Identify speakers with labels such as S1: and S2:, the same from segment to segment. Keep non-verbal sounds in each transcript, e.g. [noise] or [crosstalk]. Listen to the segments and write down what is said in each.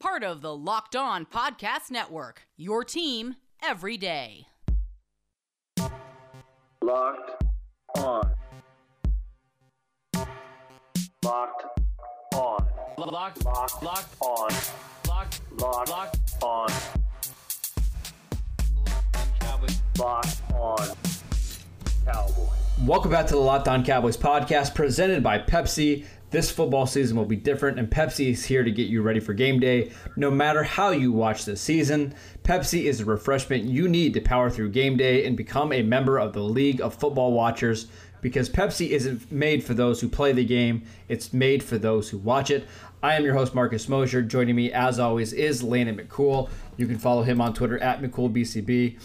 S1: Part of the Locked On Podcast Network, your team every day.
S2: Locked on. Locked on.
S3: Locked,
S2: Locked
S3: locked,
S2: on.
S3: locked,
S2: Locked
S3: locked.
S2: on. Locked on. Cowboys.
S4: Welcome back to the Locked On Cowboys podcast presented by Pepsi. This football season will be different, and Pepsi is here to get you ready for game day no matter how you watch this season. Pepsi is the refreshment you need to power through game day and become a member of the League of Football Watchers because Pepsi isn't made for those who play the game, it's made for those who watch it. I am your host, Marcus Mosher. Joining me, as always, is Landon McCool. You can follow him on Twitter at McCoolBCB.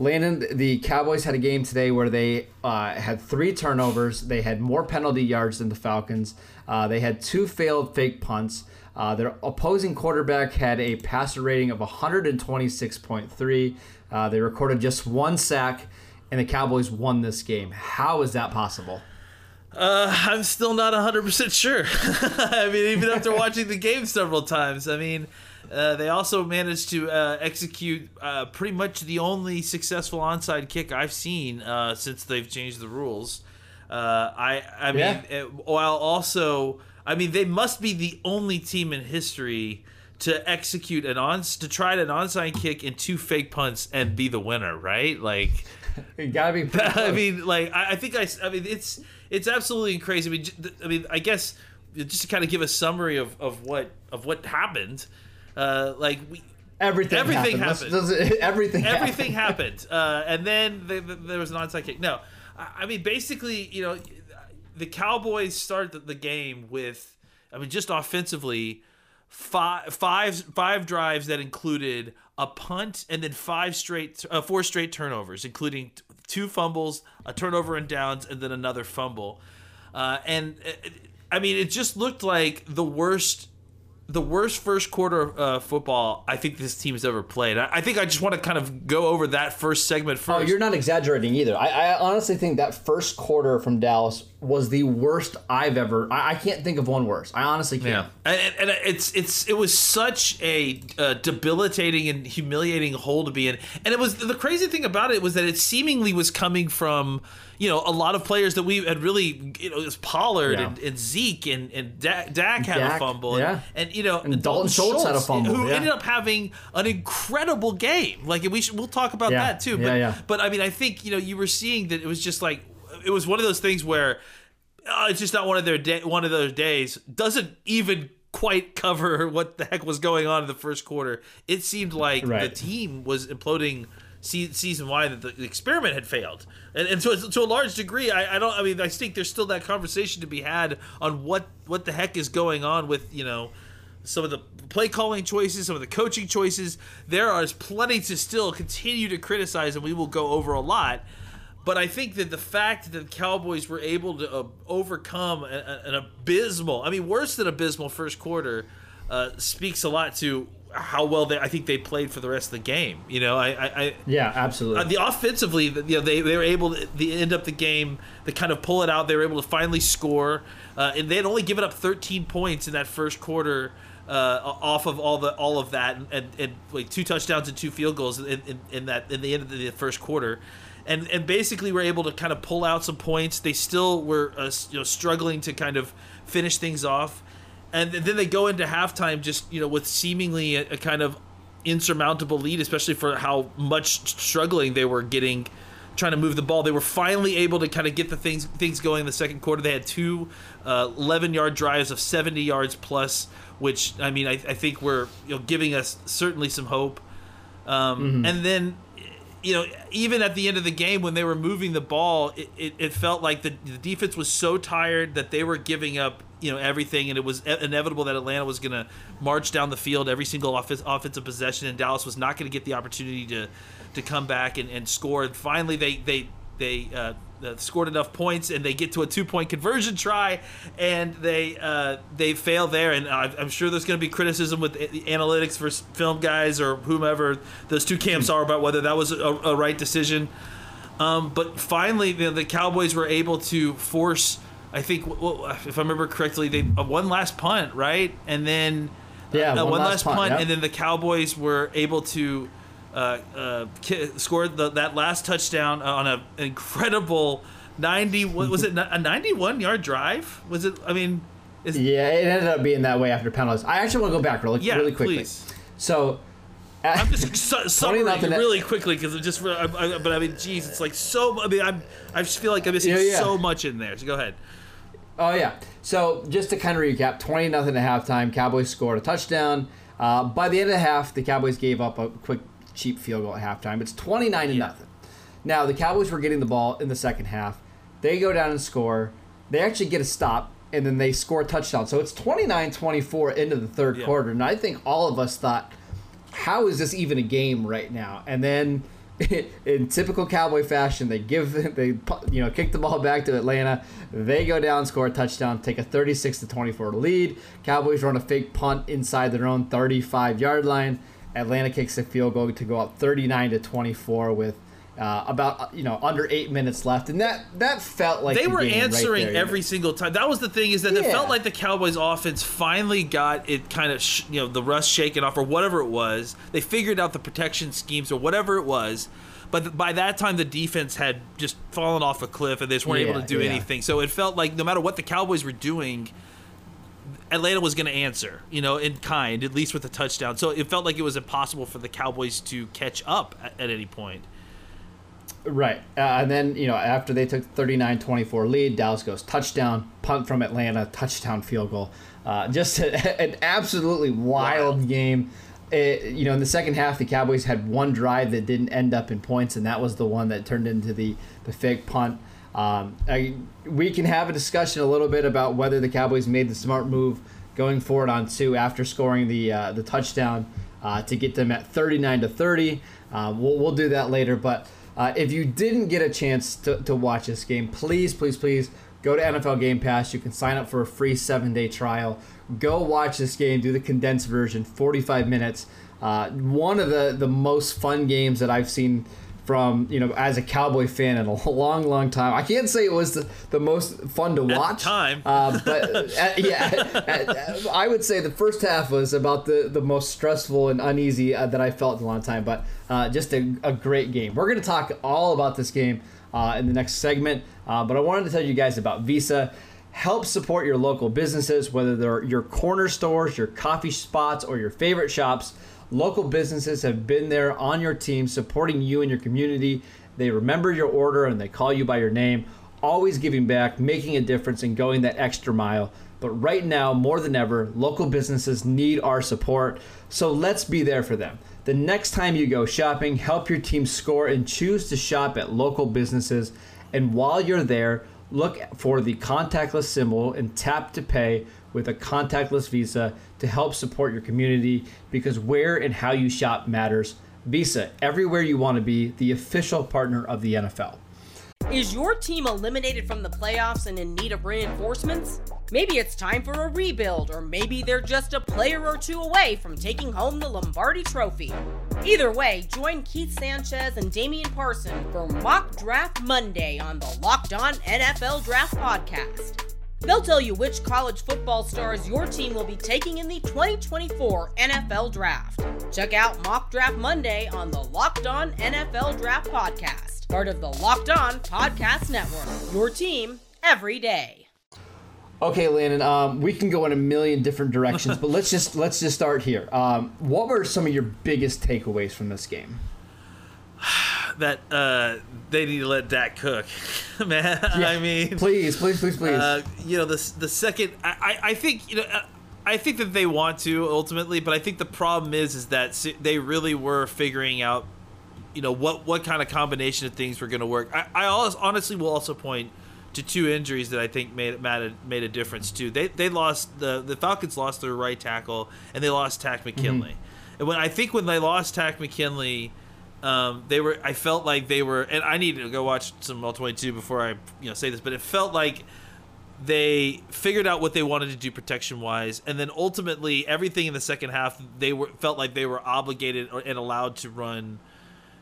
S4: Landon, the Cowboys had a game today where they uh, had three turnovers. They had more penalty yards than the Falcons. Uh, they had two failed fake punts. Uh, their opposing quarterback had a passer rating of 126.3. Uh, they recorded just one sack, and the Cowboys won this game. How is that possible?
S3: Uh, I'm still not 100% sure. [laughs] I mean, even after watching the game several times, I mean, uh, they also managed to uh, execute uh, pretty much the only successful onside kick I've seen uh, since they've changed the rules. Uh, I, I mean,
S4: Yeah.
S3: it, while also, I mean, they must be the only team in history to execute an on to try an onside kick and two fake punts and be the winner, right? Like. [laughs]
S4: You gotta be. [laughs]
S3: I mean, like I, I think I, I mean it's it's absolutely crazy. I mean, j- I mean, I guess just to kind of give a summary of, of what of what happened. Uh, like we,
S4: everything.
S3: everything
S4: happened.
S3: happened. [laughs]
S4: Everything.
S3: everything
S4: happened.
S3: happened, uh, and then the, the, there was an onside kick. No, I, I mean basically, you know, the Cowboys start the, the game with, I mean, just offensively, five five five drives that included a punt and then five straight, uh, four straight turnovers, including t- two fumbles, a turnover and downs, and then another fumble. Uh, and uh, I mean, it just looked like the worst the worst first quarter of uh, football I think this team has ever played. I, I think I just want to kind of go over that first segment
S4: Oh, you're not exaggerating either. I, I honestly think that first quarter from Dallas was the worst I've ever. I, I can't think of one worse. I honestly can't.
S3: Yeah, and, and it's it's it was such a uh, debilitating and humiliating hole to be in, and it was the crazy thing about it was that it seemingly was coming from you know a lot of players that we had really you know it was Pollard
S4: Yeah.
S3: and, and Zeke and and Dak, Dak had a
S4: Dak,
S3: fumble,
S4: yeah.
S3: and, and you know
S4: And Dalton Schultz had a fumble,
S3: who
S4: yeah.
S3: ended up having an incredible game. Like we should we'll talk about
S4: Yeah,
S3: that too. But
S4: yeah.
S3: but I mean I think you know you were seeing that it was just like it was one of those things where uh, it's just not one of their day, one of those days. Doesn't even quite cover [laughs] what the heck was going on in the first quarter. It seemed like the team was imploding se- season why That the, experiment had failed, and, and so to a large degree, I, I don't. I mean, I think there's still that conversation to be had on what what the heck is going on with you know some of the play calling choices, some of the coaching choices. There is plenty to still continue to criticize, and we will go over a lot. But I think that the fact that the Cowboys were able to uh, overcome a- a- an abysmal, I mean, worse than abysmal first quarter, uh, speaks a lot to how well they, I think they played for the rest of the game. You know, I, I,
S4: Yeah, absolutely.
S3: uh, the offensively, you know, they, they were able to the end up the game, to kind of pull it out. They were able to finally score, uh, and they had only given up 13 points in that first quarter. Uh, off of all the all of that, and, and, and like two touchdowns and two field goals in, in, in that in the end of the first quarter, and and basically were able to kind of pull out some points. They still were uh, you know struggling to kind of finish things off, and then they go into halftime just you know with seemingly a, a kind of insurmountable lead, especially for how much struggling they were getting trying to move the ball. They were finally able to kind of get the things things going in the second quarter. They had two uh, 11 yard drives of 70 yards plus, which I mean I, I think were you know giving us certainly some hope. Um, And then you know even at the end of the game when they were moving the ball, it, it, it felt like the, the defense was so tired that they were giving up you know everything, and it was inevitable that Atlanta was going to march down the field every single offense, offensive possession, and Dallas was not going to get the opportunity to to come back and, and score. And finally, they they they uh, uh, scored enough points, and they get to a two point conversion try, and they uh, they fail there. And I'm sure there's going to be criticism with the analytics for film guys or whomever those two camps are about whether that was a, a right decision. Um, but finally, the, the Cowboys were able to force. I think, if I remember correctly, they uh, one last punt, right, and then
S4: Yeah,
S3: uh,
S4: one
S3: one,
S4: last
S3: last
S4: punt,
S3: punt,
S4: yep.
S3: and then the Cowboys were able to uh, uh, ki- score the, that last touchdown on an incredible ninety. Was it? A ninety-one yard drive? Was it? I mean, is,
S4: Yeah, it ended up being that way after penalties. I actually want to go back really,
S3: Yeah,
S4: really quickly.
S3: please.
S4: So,
S3: I'm just su- [laughs] summarizing really quickly because it just. I, I, but I mean, geez, it's like so. I mean, I'm. I just feel like I'm missing
S4: Yeah, yeah.
S3: so much in there. So go ahead.
S4: Oh yeah. So just to kind of recap, twenty nothing at halftime. Cowboys scored a touchdown. Uh, by the end of the half, the Cowboys gave up a quick cheap field goal at halftime. It's twenty nine to nothing. Now the Cowboys were getting the ball in the second half. They go down and score. They actually get a stop and then they score a touchdown. So it's 29-24 into the third
S3: Yeah.
S4: quarter. And I think all of us thought, how is this even a game right now? And then, [laughs] in typical Cowboy fashion, they give [laughs] they you know kick the ball back to Atlanta. They go down, score a touchdown, take a 36 to 24 lead. Cowboys run a fake punt inside their own 35 yard line. Atlanta kicks a field goal to go up 39 to 24 with. Uh, about you know under eight minutes left, and that that felt like
S3: they
S4: the
S3: were
S4: game right
S3: answering
S4: there, you know.
S3: every single time. That was the thing is that it felt like the Cowboys' offense finally got it kind of sh- you know the rust shaken off or whatever it was. They figured out the protection schemes or whatever it was. But by that time, the defense had just fallen off a cliff and they just weren't able to do
S4: yeah.
S3: anything. So it felt like no matter what the Cowboys were doing, Atlanta was going to answer, you know, in kind, at least with a touchdown. So it felt like it was impossible for the Cowboys to catch up at, at any point.
S4: Right. Uh, and then, you know, after they took 39 24 lead, Dallas goes touchdown, punt from Atlanta, touchdown field goal. Uh, just a, [laughs] an absolutely wild,
S3: Wild.
S4: game. It, you know, in the second half, the Cowboys had one drive that didn't end up in points, and that was the one that turned into the, the fake punt. Um, I, we can have a discussion a little bit about whether the Cowboys made the smart move going forward on two after scoring the uh, the touchdown uh, to get them at 39 to 30. Uh, we'll, we'll do that later, but uh, if you didn't get a chance to, to watch this game, please, please, please go to NFL Game Pass. You can sign up for a free seven day trial. Go watch this game, do the condensed version, 45 minutes. Uh, one of the, the most fun games that I've seen from, you know, as a Cowboy fan in a [laughs] long, long time. I can't say it was the, the most fun to watch.
S3: time.
S4: Uh, but uh, [laughs] yeah, uh, I would say the first half was about the, the most stressful and uneasy uh, that I felt in a long time. But uh, just a, a great game. We're going to talk all about this game uh, in the next segment. Uh, but I wanted to tell you guys about Visa. Help support your local businesses, whether they're your corner stores, your coffee spots, or your favorite shops. Local businesses have been there on your team, supporting you and your community. They remember your order and they call you by your name always giving back, making a difference, and going that extra mile. But right now, more than ever, local businesses need our support. So let's be there for them. The next time you go shopping, help your team score and choose to shop at local businesses. And while you're there, look for the contactless symbol and tap to pay with a contactless Visa to help support your community because where and how you shop matters. Visa, everywhere you want to be, the official partner of the NFL.
S5: Is your team eliminated from the playoffs and in need of reinforcements? Maybe it's time for a rebuild, or maybe they're just a player or two away from taking home the Lombardi Trophy. Either way, join Keith Sanchez and Damian Parson for Mock Draft Monday on the Locked On NFL Draft Podcast. They'll tell you which college football stars your team will be taking in the 2024 NFL Draft. Check out Mock Draft Monday on the Locked On NFL Draft Podcast, part of the Locked On Podcast Network. Your team every day.
S4: Okay, Landon. Um, we can go in a million different directions, but let's just let's just start here. Um, what were some of your biggest takeaways from this game?
S3: That uh, they need to let Dak cook, [laughs] man. I mean,
S4: Please, please, please, please.
S3: uh, you know, the the second, I, I think you know. uh, I think that they want to ultimately, but I think the problem is is that they really were figuring out, you know, what what kind of combination of things were going to work. I, I always, honestly will also point to two injuries that I think made made a, made a difference too. They they lost the the Falcons lost their right tackle and they lost Takk McKinley. And when I think when they lost Takk McKinley, um, they were I felt like they were and I need to go watch some All 22 before I you know say this, but it felt like they figured out what they wanted to do protection wise and then ultimately everything in the second half they were felt like they were obligated and allowed to run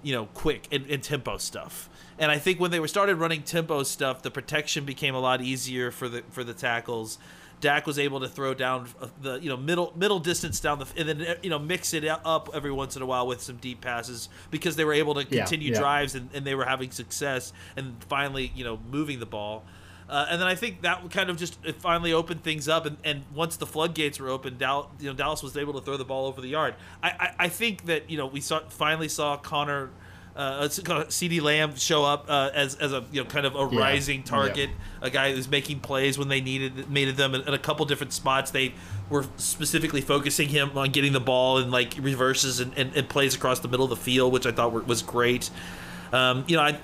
S3: you know quick and, and tempo stuff. And i think when they were started running tempo stuff the protection became a lot easier for the for the tackles Dak was able to throw down uh, the you know middle middle distance down the and then uh, you know mix it up every once in a while with some deep passes because they were able to continue
S4: yeah.
S3: drives and, and they were having success and finally you know moving the ball uh, and then I think that kind of just it finally opened things up. And, and once the floodgates were open, Dal- you know, Dallas was able to throw the ball over the yard. I, I, I think that you know we saw finally saw Connor. Uh, CeeDee Lamb show up uh, as, as a you know kind of a
S4: Yeah.
S3: rising target, a guy who's making plays when they needed needed them in, in a couple different spots. They were specifically focusing him on getting the ball and like reverses and, and, and plays across the middle of the field, which I thought were, was great. Um, you know, I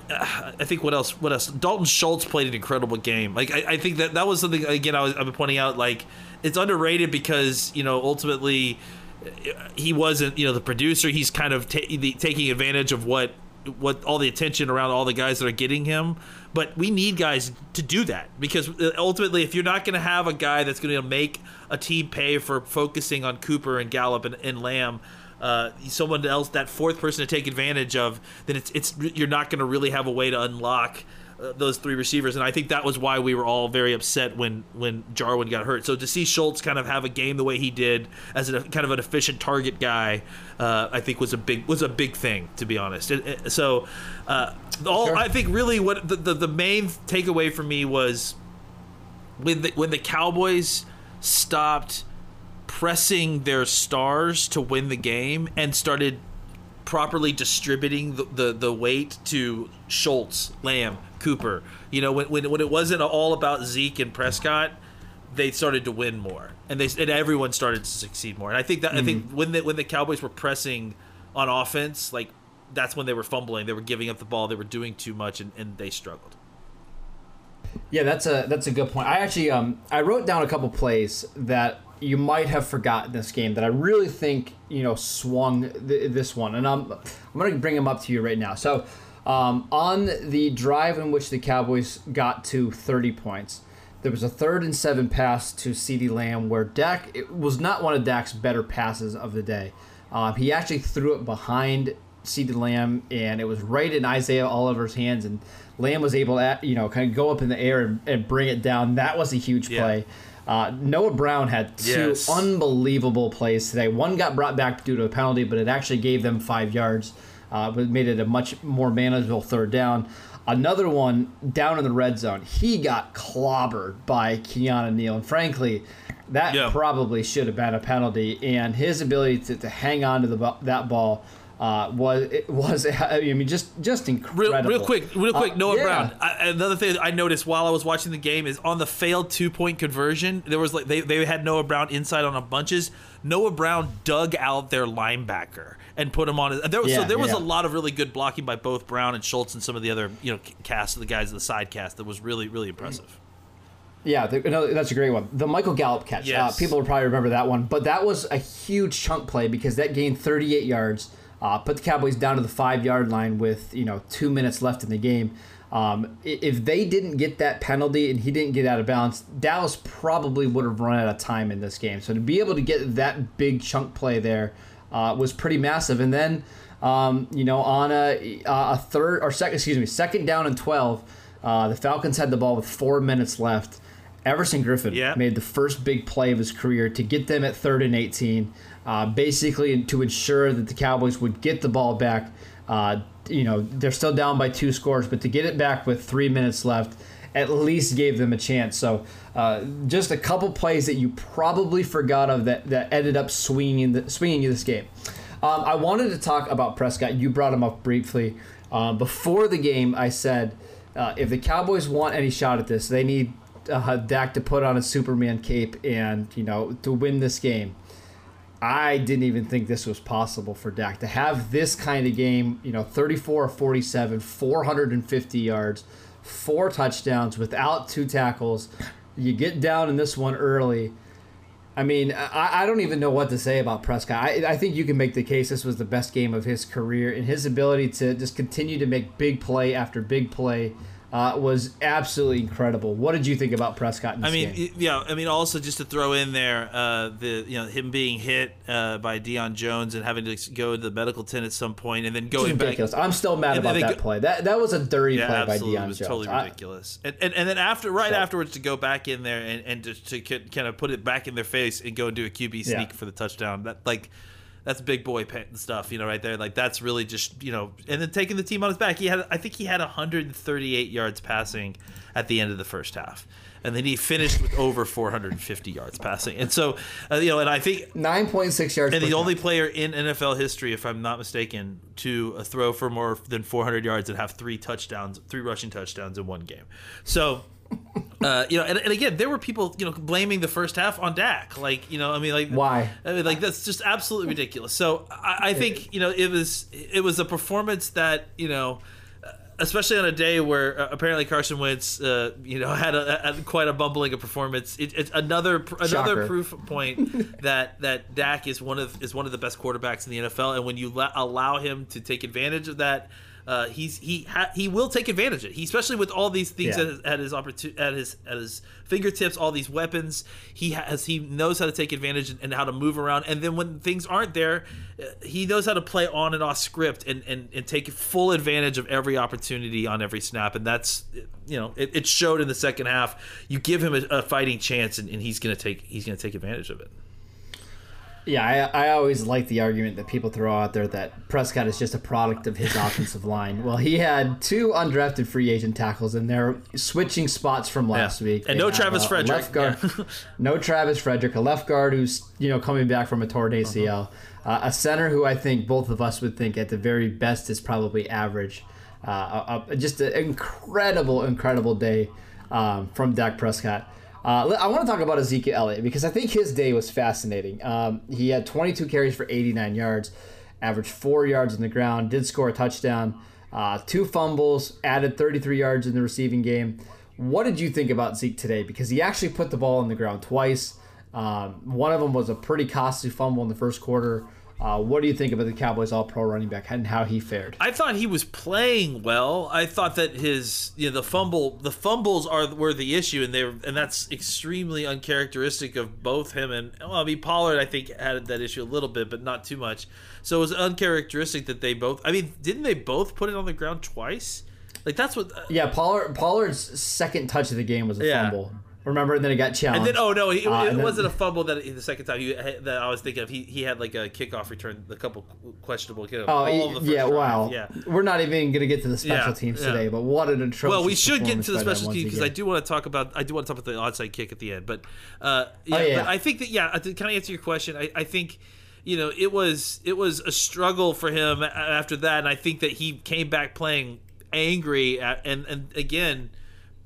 S3: I think what else? What else? Dalton Schultz played an incredible game. Like I, I think that that was something again I was I've been pointing out. Like it's underrated because you know ultimately he wasn't you know the producer. He's kind of ta- the, taking advantage of what what all the attention around all the guys that are getting him. But we need guys to do that because uh, ultimately, if you're not going to have a guy that's going to make a team pay for focusing on Cooper and Gallup and, and Lamb, uh, someone else, that fourth person to take advantage of, then it's it's you're not going to really have a way to unlock those three receivers. And I think that was why we were all very upset when when Jarwin got hurt. So to see Schultz kind of have a game the way he did as a kind of an efficient target guy, uh, I think was a big was a big thing to be honest. It- it- so uh, all
S4: Sure.
S3: I think really what the, the the main takeaway for me was when the, when the Cowboys stopped pressing their stars to win the game and started properly distributing the, the, the weight to Schultz, Lamb, Cooper. You know, when, when, when it wasn't all about Zeke and Prescott, they started to win more, and they and everyone started to succeed more. And I think that I think when the when the Cowboys were pressing on offense, like that's when they were fumbling. They were giving up the ball. They were doing too much, and, and they struggled.
S4: Yeah, that's a that's a good point. I actually um I wrote down a couple plays that you might have forgotten this game that I really think you know swung th- this one, and I'm I'm gonna bring them up to you right now. So um, on the drive in which the Cowboys got to 30 points, there was a third and seven pass to CeeDee Lamb where Dak it was not one of Dak's better passes of the day. Um, he actually threw it behind CeeDee Lamb, and it was right in Isaiah Oliver's hands, and Lamb was able to, you know, kind of go up in the air and, and bring it down. That was a huge
S3: Yeah.
S4: play. Uh, Noah Brown had two
S3: Yes.
S4: unbelievable plays today. One got brought back due to a penalty, but it actually gave them five yards, uh, but made it a much more manageable third down. Another one down in the red zone. He got clobbered by Keanu Neal, and frankly, that
S3: Yeah.
S4: probably should have been a penalty. And his ability to, to hang on to the that ball uh, was it was [laughs] I mean just just
S3: Real,
S4: incredible.
S3: real quick, real quick.
S4: Uh,
S3: Noah
S4: yeah.
S3: Brown. I, another thing I noticed while I was watching the game is on the failed two point conversion. There was like they, they had Noah Brown inside on a bunches. Noah Brown dug out their linebacker and put him on. His, there was so there was
S4: yeah.
S3: a lot of really good blocking by both Brown and Schultz and some of the other you know cast of the guys of the side cast that was really really impressive.
S4: Yeah, the, no, that's a great one. The Michael Gallup catch. Uh, people will probably remember that one, but that was a huge chunk play because that gained 38 yards, uh, put the Cowboys down to the five yard line with you know two minutes left in the game. Um, if they didn't get that penalty and he didn't get out of bounds, Dallas probably would have run out of time in this game. So to be able to get that big chunk play there uh, was pretty massive. And then um, you know on a a third or second, excuse me, second down and 12, uh, the Falcons had the ball with four minutes left. Everson Griffen
S3: Yeah.
S4: made the first big play of his career to get them at third and 18, uh, basically to ensure that the Cowboys would get the ball back. Uh, you know, they're still down by two scores, but to get it back with three minutes left at least gave them a chance. So uh, just a couple plays that you probably forgot of that, that ended up swinging, the, swinging you this game. Um, I wanted to talk about Prescott. You brought him up briefly. Uh, before the game, I said uh, if the Cowboys want any shot at this, they need uh, Dak to put on a Superman cape and you know to win this game. I didn't even think this was possible for Dak to have this kind of game. You know, 34 or 47, 450 yards, four touchdowns without two tackles. You get down in this one early. I mean, I, I don't even know what to say about Prescott. I, I think you can make the case this was the best game of his career, and his ability to just continue to make big play after big play uh, was absolutely incredible. What did you think about Prescott?
S3: I mean,
S4: game?
S3: yeah. I mean, also just to throw in there, uh, the you know him being hit uh, by Deion Jones and having to go to the medical tent at some point, and then
S4: It's
S3: going back.
S4: I'm still mad about that
S3: go-
S4: play. That that was a dirty
S3: Yeah,
S4: play by
S3: absolutely.
S4: Jones.
S3: It was
S4: Jones.
S3: totally
S4: I-
S3: ridiculous. And, and and then after, right
S4: So-
S3: afterwards, to go back in there and and just to kind of put it back in their face and go and do a QB sneak
S4: Yeah.
S3: for the touchdown. That like. That's big boy stuff, you know, right there. Like that's really just, you know, and then taking the team on his back. He had, I think, he had 138 yards passing at the end of the first half, and then he finished with over 450 yards passing. And so, uh, you know, and I think
S4: Nine point six yards.
S3: and the only player in NFL history, if I'm not mistaken, to uh, throw for more than 400 yards and have three touchdowns, three rushing touchdowns in one game. So, uh, you know, and, and again, there were people, you know, blaming the first half on Dak. Like, you know, I mean, like,
S4: Why?
S3: I mean, like that's just absolutely ridiculous. So, I, I think you know, it was it was a performance that you know. Especially on a day where uh, apparently Carson Wentz, uh, you know, [laughs] had, a, had quite a bumbling a performance. It, it's another another proof point [laughs] that that Dak is one of is one of the best quarterbacks in the NFL, and when you la- allow him to take advantage of that, uh, he's he ha- he will take advantage of it. He, especially with all these things
S4: Yeah.
S3: at, his- at his opportunity at his at his fingertips, all these weapons. He has he knows how to take advantage and, and how to move around. And then when things aren't there, uh, he knows how to play on and off script and, and, and take full advantage of every opportunity on every snap. And that's you know it, it showed in the second half. You give him a, a fighting chance, and, and he's gonna take he's gonna take advantage of it.
S4: Yeah, I, I always like the argument that people throw out there that Prescott is just a product of his [laughs] offensive line. Well, he had two undrafted free agent tackles, and they're switching spots from last
S3: Yeah.
S4: week.
S3: And
S4: They
S3: no Travis
S4: a- a
S3: Frederick.
S4: left guard,
S3: Yeah. [laughs] [laughs]
S4: no Travis Frederick, a left guard who's you know coming back from a torn ACL, uh, a center who I think both of us would think at the very best is probably average. Uh, a- a- just an incredible, incredible day um, from Dak Prescott. Uh, I want to talk about Ezekiel Elliott because I think his day was fascinating. Um, he had 22 carries for 89 yards, averaged four yards on the ground, did score a touchdown, uh, two fumbles, added 33 yards in the receiving game. What did you think about Zeke today? Because he actually put the ball on the ground twice. Um, one of them was a pretty costly fumble in the first quarter. Uh, what do you think about the Cowboys All Pro running back and how he fared?
S3: I thought he was playing well. I thought that his you know the fumble the fumbles are were the issue and they were, and that's extremely uncharacteristic of both him and well, I mean Pollard I think had that issue a little bit but not too much. So it was uncharacteristic that they both I mean didn't they both put it on the ground twice? Like that's what
S4: Yeah, Pollard Pollard's second touch of the game was a
S3: Yeah.
S4: fumble. Remember, and then it got
S3: and
S4: challenged.
S3: then oh no, it,
S4: Uh,
S3: it
S4: then-
S3: wasn't a fumble that the second time he, that I was thinking of. He he had like a kickoff return, a couple questionable. Know,
S4: Oh,
S3: all the first
S4: yeah, wow.
S3: Yeah.
S4: We're not even going to get to the special
S3: Yeah,
S4: teams
S3: yeah.
S4: today, but what an atrocious
S3: Well, we should get into the
S4: performance by them
S3: special teams because I do want to talk about I do want to talk about the onside kick at the end. But uh, yeah,
S4: Oh, yeah.
S3: but I think that yeah, to kind of answer your question, I, I think you know it was it was a struggle for him after that, and I think that he came back playing angry at, and and again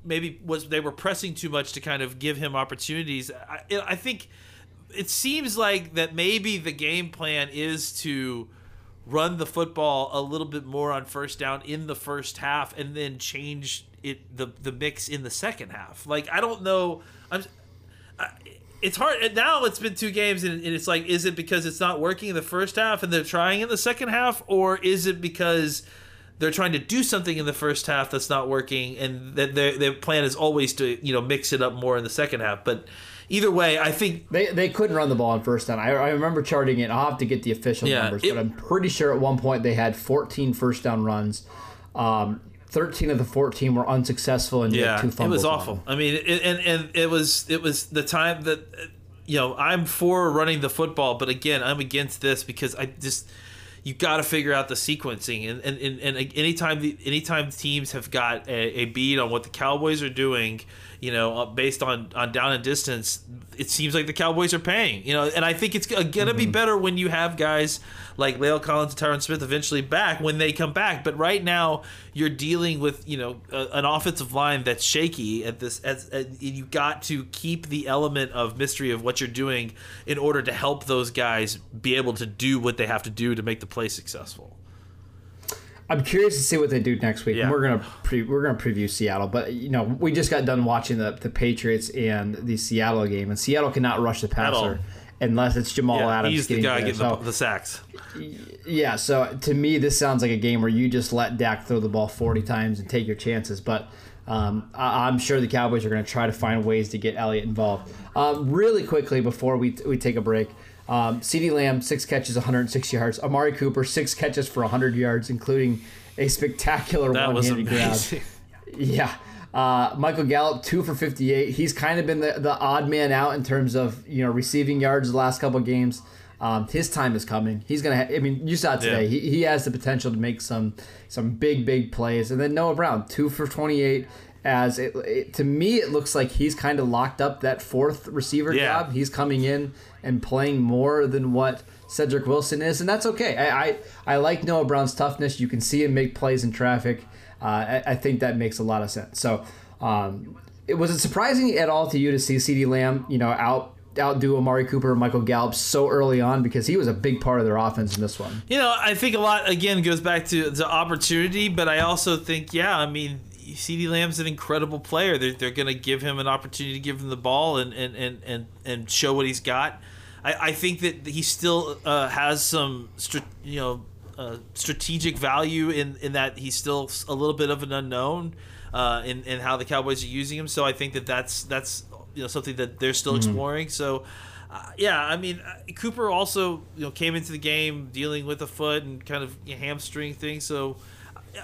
S3: maybe was they were pressing too much to kind of give him opportunities. I, I think it seems like that maybe the game plan is to run the football a little bit more on first down in the first half and then change it the the mix in the second half. Like I don't know I'm I, it's hard and now it's been two games and, and it's like is it because it's not working in the first half and they're trying in the second half or is it because they're trying to do something in the first half that's not working and that their their plan is always to you know mix it up more in the second half but either way I think
S4: They, they couldn't run the ball on first down. I, I remember charting it. I'll have to get the official
S3: Yeah,
S4: numbers,
S3: it-
S4: but I'm pretty sure at one point they had 14 first down runs. Um, 13 of the 14 were unsuccessful, and
S3: Yeah,
S4: two
S3: it was awful. I mean, it, and and it was it was the time that you know I'm for running the football, but again, I'm against this because I just you got to figure out the sequencing and and, and, and anytime the anytime teams have got a, a beat on what the Cowboys are doing, you know, uh, based on on down and distance, it seems like the Cowboys are paying. You know, and I think it's gonna be better when you have guys like La'el Collins and Tyron Smith eventually back when they come back. But right now, you're dealing with you know a, an offensive line that's shaky at this. As, as you got to keep the element of mystery of what you're doing in order to help those guys be able to do what they have to do to make the play successful.
S4: I'm curious to see what they do next week.
S3: Yeah.
S4: We're gonna pre- we're gonna preview Seattle, but you know we just got done watching the the Patriots and the Seattle game, and Seattle cannot rush the passer unless it's Jamal
S3: Yeah,
S4: Adams.
S3: he's the
S4: getting
S3: guy getting
S4: So-
S3: the, the sacks.
S4: Yeah, so to me, this sounds like a game where you just let Dak throw the ball 40 times and take your chances. But um, I- I'm sure the Cowboys are going to try to find ways to get Elliott involved. Um, really quickly before we, we take a break, um, CeeDee Lamb, six catches, 106 yards. Amari Cooper, six catches for 100 yards, including a spectacular
S3: That
S4: one-handed grab. [laughs] Yeah. Uh, Michael Gallup, two for 58. He's kind of been the, the odd man out in terms of, you know, receiving yards the last couple of games. Um, his time is coming. He's going to, ha- I mean, you saw it today.
S3: Yeah.
S4: He, he has the potential to make some some big, big plays. And then Noah Brown, two for 28. As it, it, to me, it looks like he's kind of locked up that fourth receiver
S3: Yeah.
S4: job. He's coming in and playing more than what Cedric Wilson is, and that's okay. I, I, I like Noah Brown's toughness. You can see him make plays in traffic. Uh, I, I think that makes a lot of sense. So, um, it was it surprising at all to you to see CeeDee Lamb, you know, out outdo Amari Cooper and Michael Gallup so early on because he was a big part of their offense in this one.
S3: You know, I think a lot again goes back to the opportunity, but I also think, yeah, I mean, CeeDee Lamb's an incredible player. They're, they're going to give him an opportunity to give him the ball and and, and, and, and show what he's got. I, I think that he still uh, has some, str- you know, uh, strategic value in, in that he's still a little bit of an unknown uh, in, in how the Cowboys are using him. So I think that that's that's you know something that they're still exploring. So. Uh, yeah, I mean, uh, Cooper also you know came into the game dealing with a foot and kind of you know, hamstring thing. So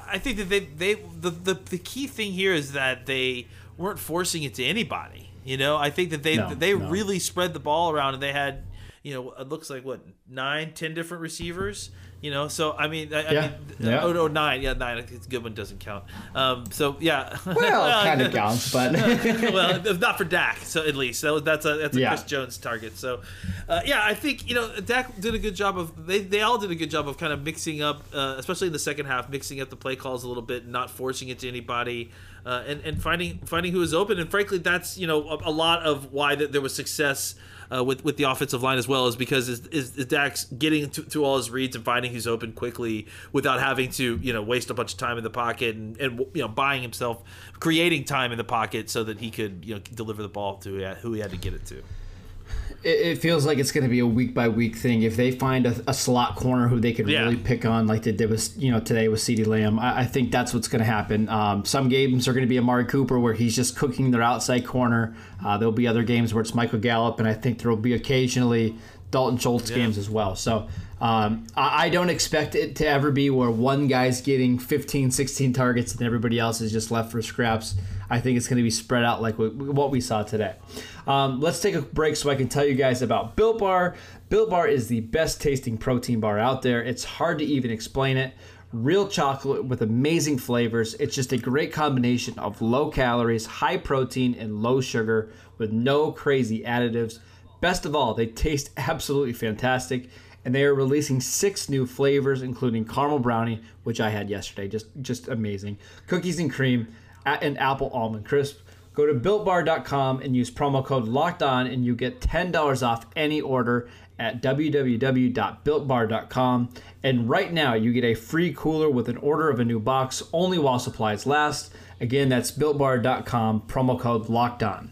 S3: I think that they they the, the the key thing here is that they weren't forcing it to anybody. You know, I think that they
S4: No,
S3: they
S4: no.
S3: really spread the ball around and they had you know it looks like what nine ten different receivers. You know, so I mean, I,
S4: Yeah,
S3: I mean,
S4: yeah.
S3: oh no, nine, yeah, nine. I think it's a good one doesn't count. Um, so yeah,
S4: Well, [laughs] kind of counts, but [laughs]
S3: well, not for Dak, so at least that was, that's a that's a
S4: Yeah.
S3: Chris Jones target. So, uh, yeah, I think you know Dak did a good job of they they all did a good job of kind of mixing up, uh, especially in the second half, mixing up the play calls a little bit, not forcing it to anybody, uh, and and finding finding who was open. And frankly, that's you know a, a lot of why that there was success. Uh, with with the offensive line as well is because is, is, is Dak's getting to, to all his reads and finding who's open quickly without having to you know waste a bunch of time in the pocket and, and you know buying himself creating time in the pocket so that he could you know deliver the ball to who he had, who he had to get it to.
S4: It, it feels like it's going to be a week by week thing. If they find a, a slot corner who they could
S3: Yeah.
S4: really pick on, like they did with you know today with CeeDee Lamb, I, I think that's what's going to happen. Um, some games are going to be Amari Cooper where he's just cooking their outside corner. Uh, there'll be other games where it's Michael Gallup, and I think there will be occasionally Dalton Schultz games as well. So. Um, I, I don't expect it to ever be where one guy's getting 15, 16 targets and everybody else is just left for scraps. I think it's going to be spread out like what we saw today. Um, let's take a break so I can tell you guys about Built Bar. Built Bar is the best tasting protein bar out there. It's hard to even explain it. Real chocolate with amazing flavors. It's just a great combination of low calories, high protein, and low sugar with no crazy additives. Best of all, they taste absolutely fantastic. And they are releasing six new flavors, including caramel brownie, which I had yesterday, just just amazing. Cookies and cream, a- and apple almond crisp. Go to builtbar.com and use promo code locked on, and you get $10 off any order at www.builtbar.com. And right now, you get a free cooler with an order of a new box only while supplies last. Again, that's builtbar.com, promo code locked on.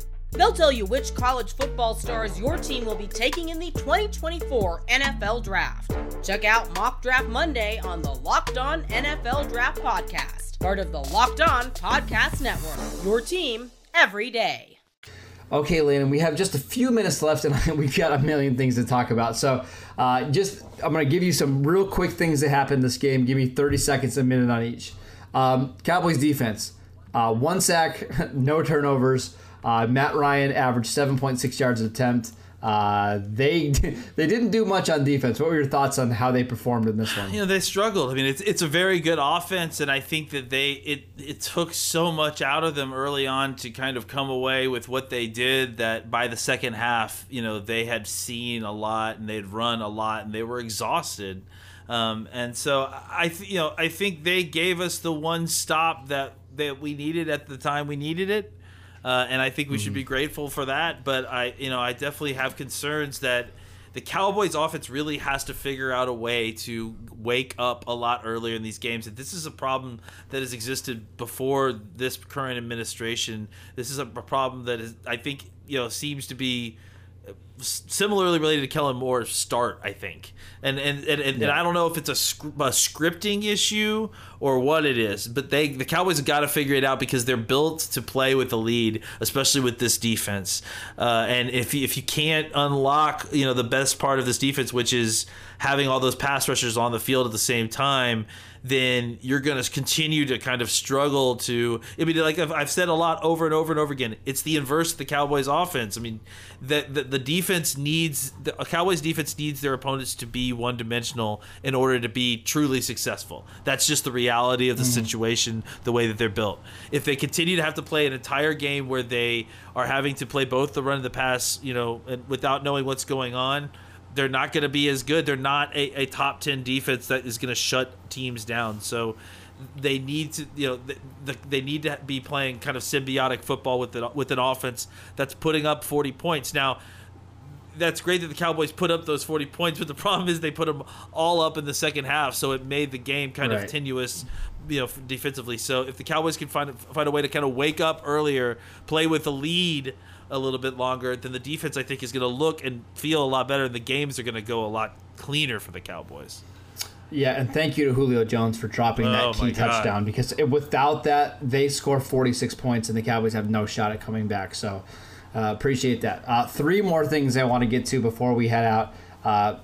S5: They'll tell you which college football stars your team will be taking in the 2024 NFL Draft. Check out Mock Draft Monday on the Locked On NFL Draft Podcast, part of the Locked On Podcast Network. Your team every day.
S4: Okay, Landon, we have just a few minutes left, and [laughs] we've got a million things to talk about. So, uh, just I'm going to give you some real quick things that happened this game. Give me 30 seconds, a minute on each. Um, Cowboys defense, uh, one sack, [laughs] no turnovers. Uh, Matt Ryan averaged 7.6 yards an attempt. Uh, they [laughs] they didn't do much on defense. What were your thoughts on how they performed in this one?
S3: You know, they struggled. I mean, it's it's a very good offense, and I think that they it it took so much out of them early on to kind of come away with what they did that by the second half, you know, they had seen a lot and they'd run a lot and they were exhausted. Um, and so I, th- you know, I think they gave us the one stop that that we needed at the time we needed it. Uh, and I think we should be grateful for that. But I, you know, I definitely have concerns that the Cowboys' offense really has to figure out a way to wake up a lot earlier in these games. And this is a problem that has existed before this current administration. This is a problem that is, I think, you know, seems to be similarly related to Kellen Moore's start, I think. And and and, and, and I don't know if it's a, sc- a scripting issue or what it is, but they the Cowboys have got to figure it out because they're built to play with the lead, especially with this defense. Uh, and if you, if you can't unlock, you know, the best part of this defense, which is having all those pass rushers on the field at the same time, then you're going to continue to kind of struggle to. I mean, like I've, I've said a lot over and over and over again, it's the inverse of the Cowboys' offense. I mean, the the, the defense needs the a Cowboys' defense needs their opponents to be one dimensional in order to be truly successful. That's just the reality of the mm-hmm. situation, the way that they're built. If they continue to have to play an entire game where they are having to play both the run and the pass, you know, and without knowing what's going on they're not going to be as good. They're not a, a top 10 defense that is going to shut teams down. So they need to, you know, the, the, they need to be playing kind of symbiotic football with it, with an offense that's putting up 40 points. Now, that's great that the Cowboys put up those 40 points, but the [laughs] problem is they put them all up in the second half, so it made the game kind
S4: Right.
S3: of tenuous, you know, defensively. So if the Cowboys can find find a way to kind of wake up earlier, play with the lead a little bit longer, then the defense I think is going to look and feel a lot better, and the games are going to go a lot cleaner for the Cowboys.
S4: Yeah, and thank you to Julio Jones for dropping
S3: Oh,
S4: that key touchdown because it, without that, they score 46 points and the Cowboys have no shot at coming back. So uh, appreciate that. Uh, three more things I want to get to before we head out. Uh,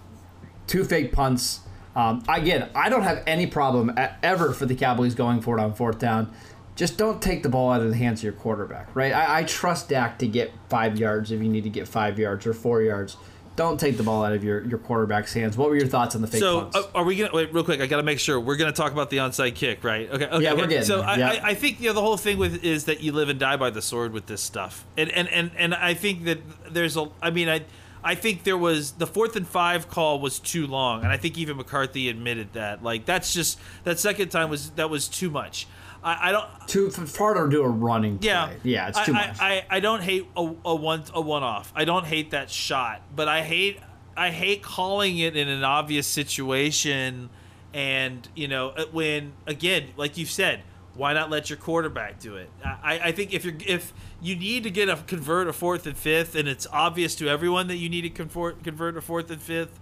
S4: two fake punts. Um, again, I don't have any problem e- ever for the Cowboys going for it on fourth down. Just don't take the ball out of the hands of your quarterback, right? I, I trust Dak to get five yards if you need to get five yards or four yards. Don't take the ball out of your, your quarterback's hands. What were your thoughts on the fake
S3: So
S4: punts?
S3: uh, are we gonna wait real quick? I got to make sure we're gonna talk about the onside kick, right? Okay, okay.
S4: Yeah, we're getting
S3: So. I,
S4: Yeah.
S3: I, I think you know the whole thing with is that you live and die by the sword with this stuff, and and and and I think that there's a. I mean, I. I think there was the fourth and five call was too long, and I think even McCarthy admitted that. Like that's just that second time was that was too much. I, I don't.
S4: too far to do a running play.
S3: Yeah,
S4: yeah, it's too
S3: I,
S4: much.
S3: I, I don't hate a, a one a one off. I don't hate that shot, but I hate I hate calling it in an obvious situation, and you know uh, when again, like you said, why not let your quarterback do it? I, I think if you're if you need to get a convert a fourth and fifth, and it's obvious to everyone that you need to convert convert a fourth and fifth,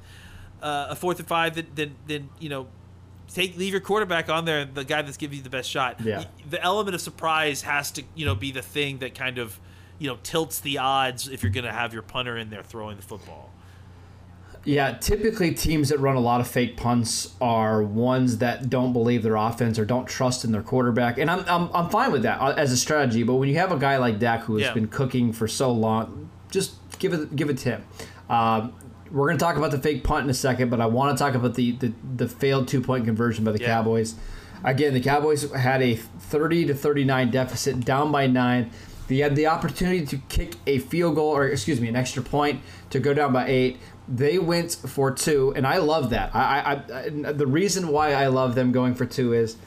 S3: uh, a fourth and five, then then, then you know. Take leave your quarterback on there, the guy that's giving you the best shot
S4: Yeah.
S3: The element of surprise has to you know be the thing that kind of you know tilts the odds if you're going to have your punter in there throwing the football.
S4: yeah, typically teams that run a lot of fake punts are ones that don't believe their offense or don't trust in their quarterback, and I'm I'm, I'm fine with that uh, as a strategy. But when you have a guy like Dak who has
S3: Yeah.
S4: been cooking for so long, just give it give it to him. Um, we're going to talk about the fake punt in a second, but I want to talk about the, the, the failed two point conversion by the
S3: Yeah.
S4: Cowboys. Again, the Cowboys had a 30 to 39 deficit, down by nine. They had the opportunity to kick a field goal, or excuse me, an extra point to go down by eight. They went for two, and I love that. I, I, I the reason why I love them going for two is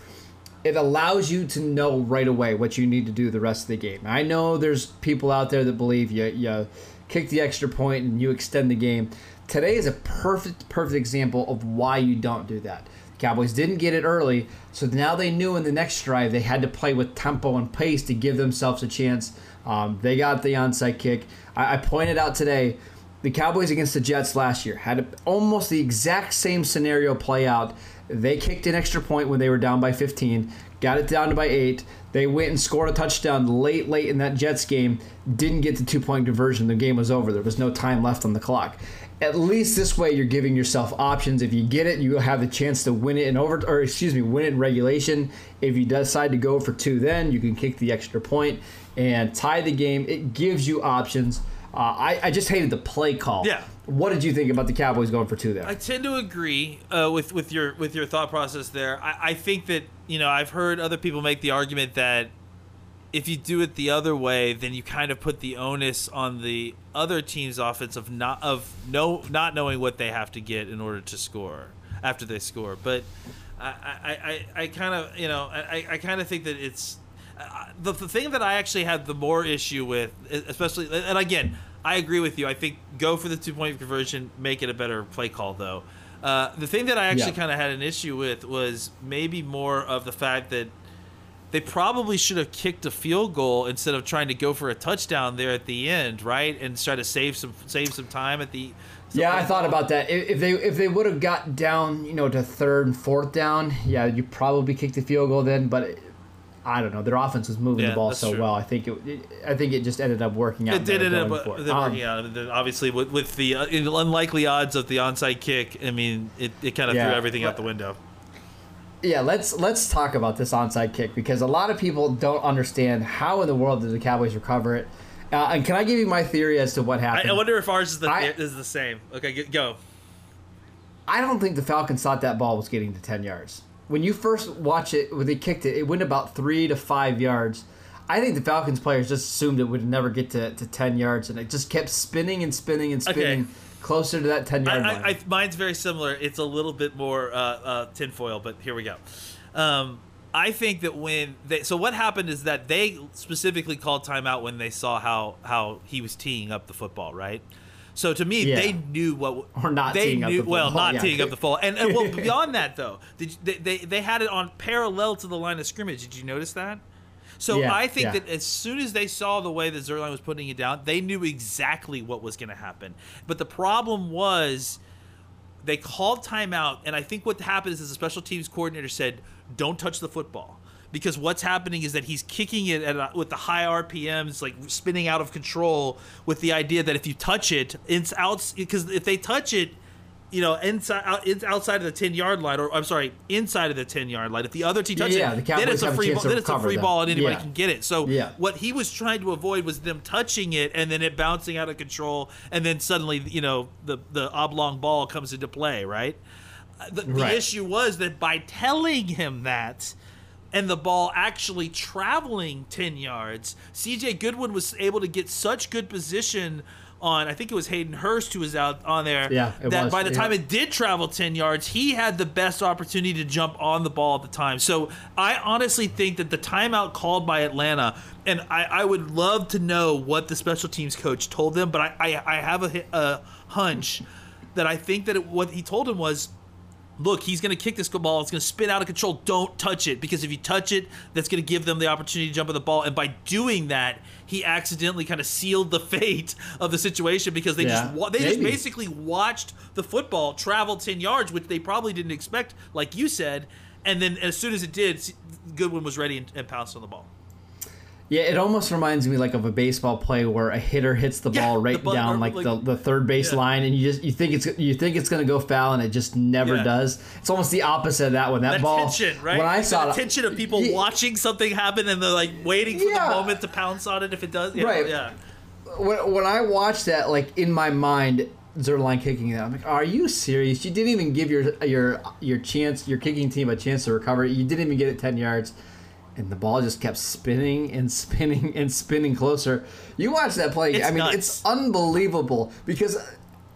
S4: it allows you to know right away what you need to do the rest of the game. I know there's people out there that believe you you kick the extra point and you extend the game. Today is a perfect perfect example of why you don't do that. The Cowboys didn't get it early, so now they knew in the next drive they had to play with tempo and pace to give themselves a chance. Um, they got the onside kick. I, I pointed out today the Cowboys against the Jets last year had almost the exact same scenario play out. They kicked an extra point when they were down by 15, got it down to by 8. They went and scored a touchdown late, late in that Jets game, didn't get the two point conversion. The game was over. There was no time left on the clock. At least this way, you're giving yourself options. If you get it, you have the chance to win it in over, or excuse me, win it in regulation. If you decide to go for two, then you can kick the extra point and tie the game. It gives you options. Uh, I, I just hated the play call.
S3: Yeah.
S4: What did you think about the Cowboys going for two there?
S3: I tend to agree uh, with with your with your thought process there. I, I think that you know I've heard other people make the argument that if you do it the other way, then you kind of put the onus on the other team's offense of not of no not knowing what they have to get in order to score after they score. But I I, I, I kind of you know I, I kind of think that it's uh, the, the thing that I actually had the more issue with, especially and again I agree with you. I think go for the two point conversion, make it a better play call though. Uh, the thing that I actually
S4: Yeah.
S3: kind of had an issue with was maybe more of the fact that they probably should have kicked a field goal instead of trying to go for a touchdown there at the end, right? And try to save some save some time at the.
S4: Yeah, I thought about that. If if they if they would have got down, you know, to third and fourth down, yeah, you probably kicked the field goal then. But I don't know. Their offense was moving
S3: Yeah,
S4: the ball so
S3: true.
S4: well. I think it, it- I think it just ended up working out.
S3: It did end up uh, them
S4: Um,
S3: working out. Then Obviously, with, with the uh, unlikely odds of the onside kick, I mean, it, it kind of
S4: Yeah,
S3: threw everything out the window.
S4: Yeah, let's let's talk about this onside kick because a lot of people don't understand how in the world did the Cowboys recover it. Uh, and can I give you my theory as to what happened?
S3: I wonder if ours is the
S4: I-
S3: is the same. Okay, go.
S4: I don't think the Falcons thought that ball was getting to 10 yards. When you first watch it, when they kicked it, it went about three to five yards. I think the Falcons players just assumed it would never get to, to 10 yards, and it just kept spinning and spinning and spinning
S3: Okay.
S4: closer to that 10 yard line.
S3: I, I, mine's very similar. It's a little bit more uh, uh, tinfoil, but here we go. Um, I think that when they so what happened is that they specifically called timeout when they saw how how he was teeing up the football, right? So to me,
S4: Yeah.
S3: they knew what
S4: Or not
S3: they
S4: teeing up
S3: knew,
S4: the
S3: well, not
S4: yeah.
S3: teeing up the fall. and, and well [laughs] beyond that though, did they, they they had it on parallel to the line of scrimmage. Did you notice that? So
S4: Yeah,
S3: I think
S4: yeah.
S3: that as soon as they saw the way that Zuerlein was putting it down, they knew exactly what was going to happen. But the problem was they called timeout, and I think what happened is the special teams coordinator said, "Don't touch the football." Because what's happening is that he's kicking it at a, with the high RPMs, like spinning out of control, with the idea that if you touch it, it's out. Because if they touch it, you know, inside out, it's outside of the ten yard line, or I'm sorry, inside of the ten yard line. If the other team touches
S4: Yeah, the
S3: it, then
S4: Cowboys
S3: it's a free ball. Then it's a free
S4: them.
S3: ball, and anybody
S4: Yeah.
S3: can get it. So
S4: Yeah.
S3: what he was trying to avoid was them touching it and then it bouncing out of control, and then suddenly, you know, the the oblong ball comes into play, right? Uh, The, the
S4: Right.
S3: issue was that by telling him that. And the ball actually traveling 10 yards, CJ Goodwin was able to get such good position on, I think it was Hayden Hurst who was out on there.
S4: Yeah, it
S3: that
S4: was,
S3: by the
S4: yeah.
S3: time it did travel 10 yards, he had the best opportunity to jump on the ball at the time. So I honestly think that the timeout called by Atlanta, and I, I would love to know what the special teams coach told them, but I, I, I have a, a hunch that I think that it, what he told him was look, he's going to kick this ball. It's going to spin out of control. Don't touch it because if you touch it, that's going to give them the opportunity to jump on the ball. And by doing that, he accidentally kind of sealed the [laughs] fate of the situation because they
S4: Yeah,
S3: just wa- they just basically watched the football travel ten yards, which they probably didn't expect, like you said. And then as soon as it did, Goodwin was ready and, and pounced on the ball.
S4: Yeah, it almost reminds me like of a baseball play where a hitter hits the
S3: Yeah,
S4: ball
S3: the
S4: right
S3: ball-
S4: down like,
S3: like-
S4: the, the third base
S3: Yeah.
S4: line, and you just you think it's you think it's going to go foul, and it just never
S3: Yeah.
S4: does. It's almost the opposite of that one. That ball
S3: tension, right?
S4: When I
S3: The
S4: saw it,
S3: tension of people watching something happen and they're like waiting for the moment to pounce on it if it does. Yeah,
S4: Right.
S3: Yeah.
S4: when, when I watched that, like in my mind, Zuerlein kicking that, I'm like, are you serious? You didn't even give your your your chance, your kicking team a chance to recover. You didn't even get it ten yards, and the ball just kept spinning and [laughs] spinning and spinning closer. You watch that play.
S3: It's
S4: I mean,
S3: nuts.
S4: it's unbelievable because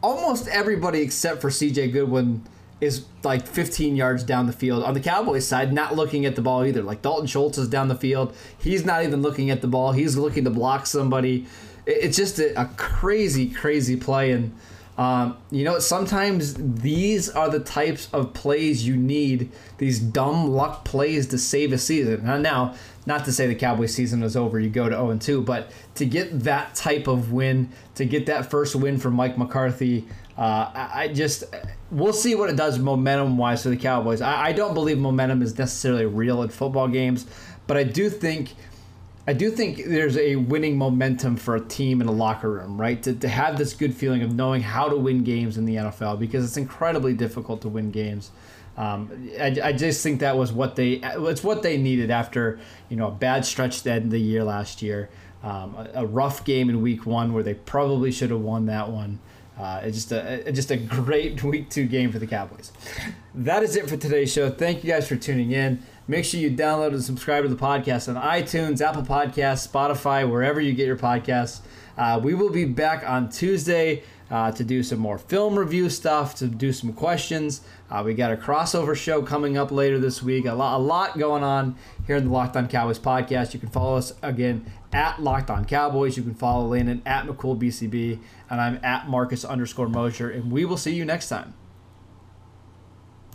S4: almost everybody except for C.J. Goodwin. Is like 15 yards down the field on the Cowboys side, not looking at the ball either. Like Dalton Schultz is down the field, he's not even looking at the ball. He's looking to block somebody it's just a, a crazy, crazy play. And, um, you know, sometimes these are the types of plays you need, these dumb luck plays to save a season. Now, not to say the Cowboys season is over, you go to 0 2, but to get that type of win, to get that first win from Mike McCarthy, uh, I, I just. We'll see what it does momentum wise for the Cowboys. I, I don't believe momentum is necessarily real in football games, but I do think I do think there's a winning momentum for a team in a locker room, right? To, to have this good feeling of knowing how to win games in the NFL because it's incredibly difficult to win games. Um, I, I just think that was what they it's what they needed after you know a bad stretch to end the year last year. Um, a, a, rough game in week one where they probably should have won that one. Uh, it's just a, a, just a [laughs] great week two game for the Cowboys. That is it for today's show. Thank you guys for tuning in. Make sure you download and subscribe to the podcast on iTunes, Apple Podcasts, Spotify, wherever you get your podcasts. Uh, we will be back on Tuesday uh, to do some more film review stuff, to do some questions. Uh, we got a crossover show coming up later this week. A lot, a lot going on here in the Locked On Cowboys podcast. You can follow us again at Locked On Cowboys. You can follow Landon at McCoolBCB, and I'm at Marcus underscore Mosher. And we will see you next time.